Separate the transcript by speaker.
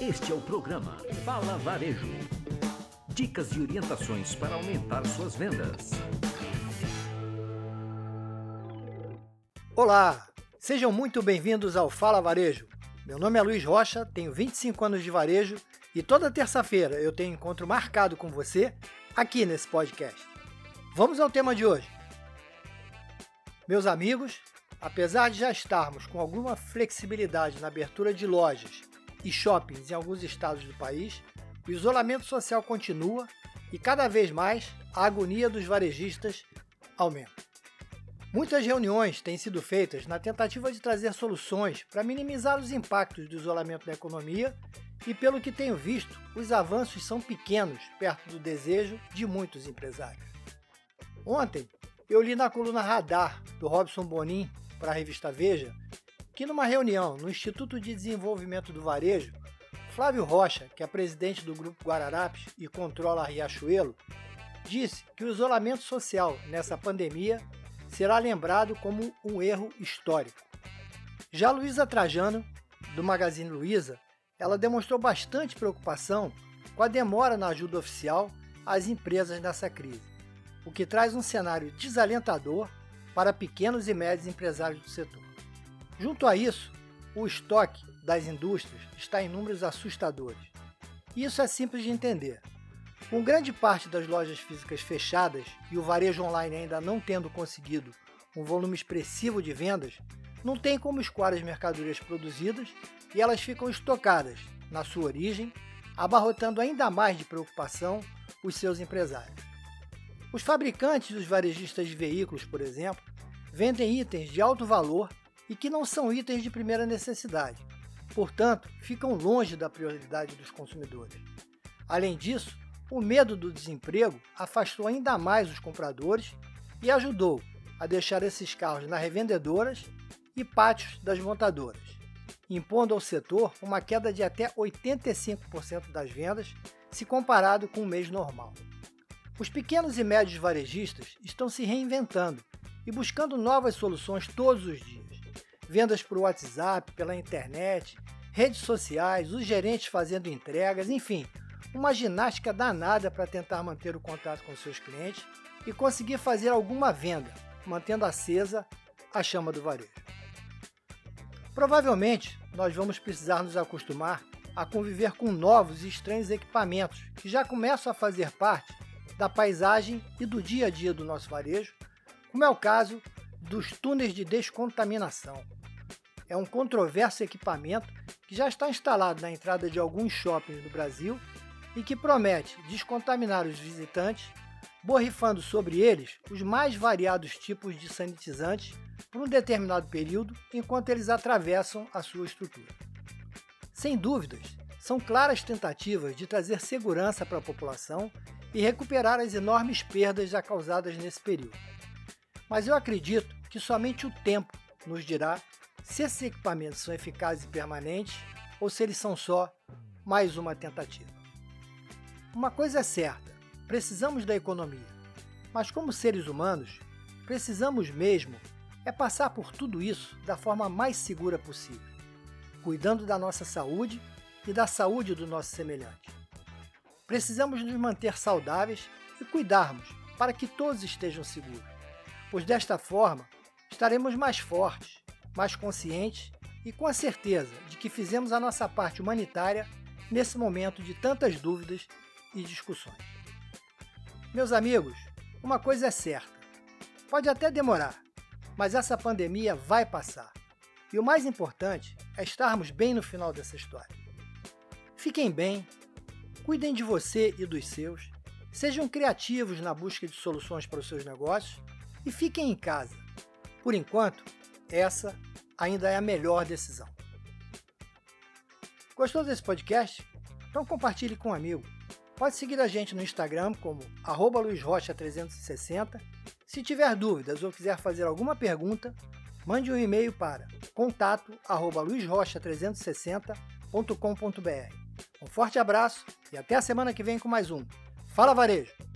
Speaker 1: Este é o programa Fala Varejo. Dicas e orientações para aumentar suas vendas.
Speaker 2: Olá, sejam muito bem-vindos ao Fala Varejo. Meu nome é Luiz Rocha, tenho 25 anos de varejo e toda terça-feira eu tenho encontro marcado com você aqui nesse podcast. Vamos ao tema de hoje. Meus amigos, apesar de já estarmos com alguma flexibilidade na abertura de lojas e shoppings em alguns estados do país, o isolamento social continua e cada vez mais a agonia dos varejistas aumenta. Muitas reuniões têm sido feitas na tentativa de trazer soluções para minimizar os impactos do isolamento na economia e, pelo que tenho visto, os avanços são pequenos perto do desejo de muitos empresários. Ontem, eu li na coluna Radar do Robson Bonin para a revista Veja que, numa reunião no Instituto de Desenvolvimento do Varejo, Flávio Rocha, que é presidente do Grupo Guararapes e controla a Riachuelo, disse que o isolamento social nessa pandemia será lembrado como um erro histórico. Já Luísa Trajano, do Magazine Luiza, ela demonstrou bastante preocupação com a demora na ajuda oficial às empresas nessa crise o que traz um cenário desalentador para pequenos e médios empresários do setor. Junto a isso, o estoque das indústrias está em números assustadores. Isso é simples de entender. Com grande parte das lojas físicas fechadas e o varejo online ainda não tendo conseguido um volume expressivo de vendas, não tem como escoar as mercadorias produzidas e elas ficam estocadas na sua origem, abarrotando ainda mais de preocupação os seus empresários. Os fabricantes e os varejistas de veículos, por exemplo, vendem itens de alto valor e que não são itens de primeira necessidade, portanto, ficam longe da prioridade dos consumidores. Além disso, o medo do desemprego afastou ainda mais os compradores e ajudou a deixar esses carros nas revendedoras e pátios das montadoras, impondo ao setor uma queda de até 85% das vendas se comparado com o mês normal. Os pequenos e médios varejistas estão se reinventando e buscando novas soluções todos os dias. Vendas por WhatsApp, pela internet, redes sociais, os gerentes fazendo entregas, enfim, uma ginástica danada para tentar manter o contato com seus clientes e conseguir fazer alguma venda, mantendo acesa a chama do varejo. Provavelmente, nós vamos precisar nos acostumar a conviver com novos e estranhos equipamentos que já começam a fazer parte da paisagem e do dia a dia do nosso varejo, como é o caso dos túneis de descontaminação. É um controverso equipamento que já está instalado na entrada de alguns shoppings do Brasil e que promete descontaminar os visitantes, borrifando sobre eles os mais variados tipos de sanitizantes por um determinado período enquanto eles atravessam a sua estrutura. Sem dúvidas, são claras tentativas de trazer segurança para a população e recuperar as enormes perdas já causadas nesse período. Mas eu acredito que somente o tempo nos dirá se esses equipamentos são eficazes e permanentes ou se eles são só mais uma tentativa. Uma coisa é certa: precisamos da economia, mas como seres humanos, precisamos mesmo é passar por tudo isso da forma mais segura possível, cuidando da nossa saúde e da saúde do nosso semelhante. Precisamos nos manter saudáveis e cuidarmos para que todos estejam seguros, pois desta forma estaremos mais fortes, mais conscientes e com a certeza de que fizemos a nossa parte humanitária nesse momento de tantas dúvidas e discussões. Meus amigos, uma coisa é certa: pode até demorar, mas essa pandemia vai passar. E o mais importante é estarmos bem no final dessa história. Fiquem bem, Cuidem de você e dos seus. Sejam criativos na busca de soluções para os seus negócios e fiquem em casa. Por enquanto, essa ainda é a melhor decisão. Gostou desse podcast? Então compartilhe com um amigo. Pode seguir a gente no Instagram como luizrocha360. Se tiver dúvidas ou quiser fazer alguma pergunta, mande um e-mail para contato@luizrocha360.com.br. Um forte abraço e até a semana que vem com mais um. Fala Varejo!